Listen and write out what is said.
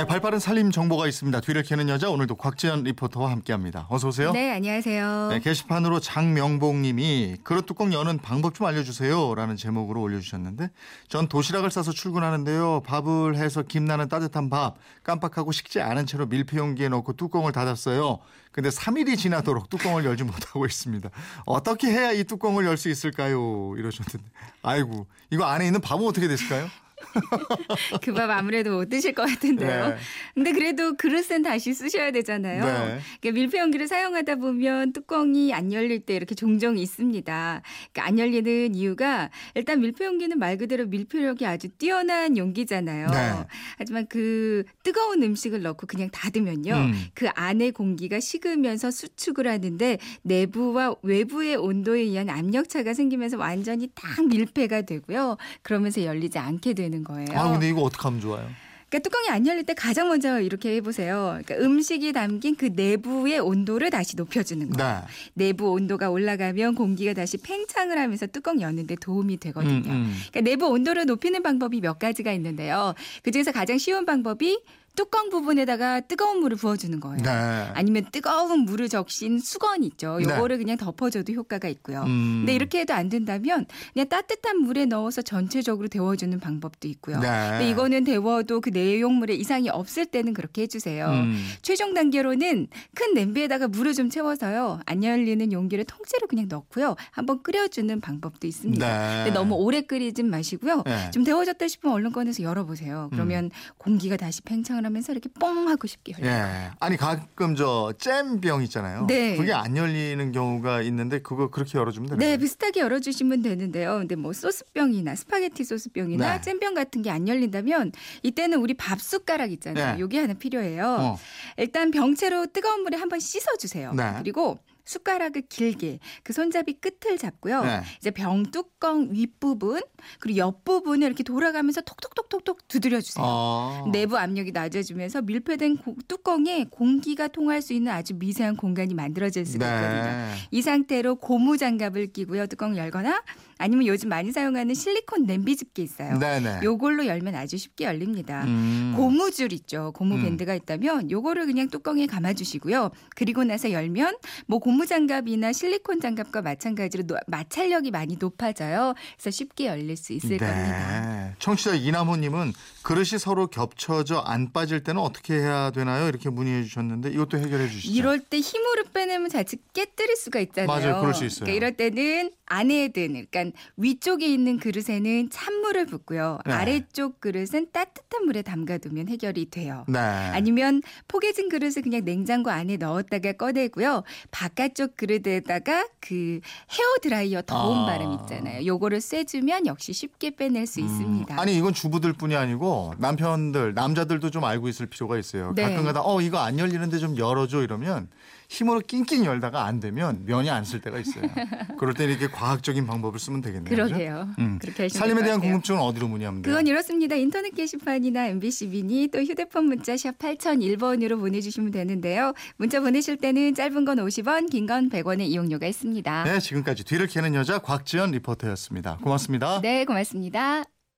네, 발빠른 살림 정보가 있습니다. 뒤를 캐는 여자 오늘도 곽지연 리포터와 함께합니다. 어서 오세요. 네, 안녕하세요. 네, 게시판으로 장명복님이 그릇 뚜껑 여는 방법 좀 알려주세요라는 제목으로 올려주셨는데 전 도시락을 싸서 출근하는데요. 밥을 해서 김 나는 따뜻한 밥 깜빡하고 식지 않은 채로 밀폐용기에 넣고 뚜껑을 닫았어요. 근데 3일이 지나도록 뚜껑을 열지 못하고 있습니다. 어떻게 해야 이 뚜껑을 열 수 있을까요? 이러셨는데 아이고 이거 안에 있는 밥은 어떻게 됐을까요? 그 밥 아무래도 못 드실 것 같은데요. 네. 근데 그래도 그릇은 다시 쓰셔야 되잖아요. 네. 그러니까 밀폐 용기를 사용하다 보면 뚜껑이 안 열릴 때 이렇게 종종 있습니다. 그러니까 안 열리는 이유가 일단 밀폐 용기는 말 그대로 밀폐력이 아주 뛰어난 용기잖아요. 네. 하지만 그 뜨거운 음식을 넣고 그냥 닫으면요. 음. 그 안에 공기가 식으면서 수축을 하는데 내부와 외부의 온도에 의한 압력차가 생기면서 완전히 딱 밀폐가 되고요. 그러면서 열리지 않게 되는 거예요. 아 근데 이거 어떻게 하면 좋아요? 그러니까 뚜껑이 안 열릴 때 가장 먼저 이렇게 해보세요. 그러니까 음식이 담긴 그 내부의 온도를 다시 높여주는 거예요. 네. 내부 온도가 올라가면 공기가 다시 팽창을 하면서 뚜껑 여는데 도움이 되거든요. 음, 음. 그러니까 내부 온도를 높이는 방법이 몇 가지가 있는데요. 그중에서 가장 쉬운 방법이 뚜껑 부분에다가 뜨거운 물을 부어주는 거예요. 네. 아니면 뜨거운 물을 적신 수건 있죠. 네. 요거를 그냥 덮어줘도 효과가 있고요. 음. 근데 이렇게 해도 안 된다면 그냥 따뜻한 물에 넣어서 전체적으로 데워주는 방법도 있고요. 네. 근데 이거는 데워도 그 내용물에 이상이 없을 때는 그렇게 해주세요. 음. 최종 단계로는 큰 냄비에다가 물을 좀 채워서요. 안 열리는 용기를 통째로 그냥 넣고요. 한번 끓여주는 방법도 있습니다. 네. 근데 너무 오래 끓이진 마시고요. 네. 좀 데워졌다 싶으면 얼른 꺼내서 열어보세요. 그러면 공기가 다시 팽창 을 하면서 이렇게 뻥 하고 쉽게 열려요. 예. 아니 가끔 저 잼병 있잖아요. 네. 그게 안 열리는 경우가 있는데 그거 그렇게 열어주면 되나요? 네, 비슷하게 열어주시면 되는데요. 근데 뭐 소스병이나 스파게티 소스병이나 네. 잼병 같은 게 안 열린다면 이때는 우리 밥 숟가락 있잖아요. 네. 요게 하나 필요해요. 어. 일단 병채로 뜨거운 물에 한번 씻어주세요. 네. 그리고 숟가락을 길게 그 손잡이 끝을 잡고요. 네. 이제 병 뚜껑 윗부분 그리고 옆부분을 이렇게 돌아가면서 톡톡톡톡톡 두드려 주세요. 어. 내부 압력이 낮아지면서 밀폐된 고- 뚜껑에 공기가 통할 수 있는 아주 미세한 공간이 만들어질 수가 있거든요. 네. 이 상태로 고무 장갑을 끼고요. 뚜껑 열거나 아니면 요즘 많이 사용하는 실리콘 냄비 집게 있어요. 네네. 요걸로 열면 아주 쉽게 열립니다. 음. 고무줄 있죠. 고무 음. 밴드가 있다면 요거를 그냥 뚜껑에 감아 주시고요. 그리고 나서 열면 뭐 고무 장갑이나 실리콘 장갑과 마찬가지로 노- 마찰력이 많이 높아져요. 그래서 쉽게 열릴 수 있을 겁니다. 네. 청취자 이남호님은 그릇이 서로 겹쳐져 안 빠질 때는 어떻게 해야 되나요? 이렇게 문의해 주셨는데 이것도 해결해 주시죠. 이럴 때 힘으로 빼내면 자칫 깨뜨릴 수가 있잖아요. 맞아요. 그럴 수 있어요. 그러니까 이럴 때는 안에 든, 그러니까 위쪽에 있는 그릇에는 찬물을 붓고요. 네. 아래쪽 그릇은 따뜻한 물에 담가두면 해결이 돼요. 네. 아니면 포개진 그릇을 그냥 냉장고 안에 넣었다가 꺼내고요. 바깥 쪽 그릇에다가 그 헤어 드라이어 더운 아. 바람 있잖아요. 요거를 쐬주면 역시 쉽게 빼낼 수 있습니다. 음, 아니 이건 주부들뿐이 아니고 남편들 남자들도 좀 알고 있을 필요가 있어요. 네. 가끔가다 어 이거 안 열리는데 좀 열어줘 이러면 힘으로 낑낑 열다가 안 되면 면이 안 쓸 때가 있어요. 그럴 때 이렇게 과학적인 방법을 쓰면 되겠네요. 그러게요. 음. 그렇게 하시면 살림에 대한. 궁금증은 어디로 문의하면 돼요? 그건 이렇습니다. 인터넷 게시판이나 MBC 미니 또 휴대폰 문자 샵 8001번으로 보내주시면 되는데요. 문자 보내실 때는 짧은 건 50원, 긴 건 100원의 이용료가 있습니다. 네, 지금까지 뒤를 캐는 여자 곽지연 리포터였습니다. 고맙습니다. 네, 고맙습니다.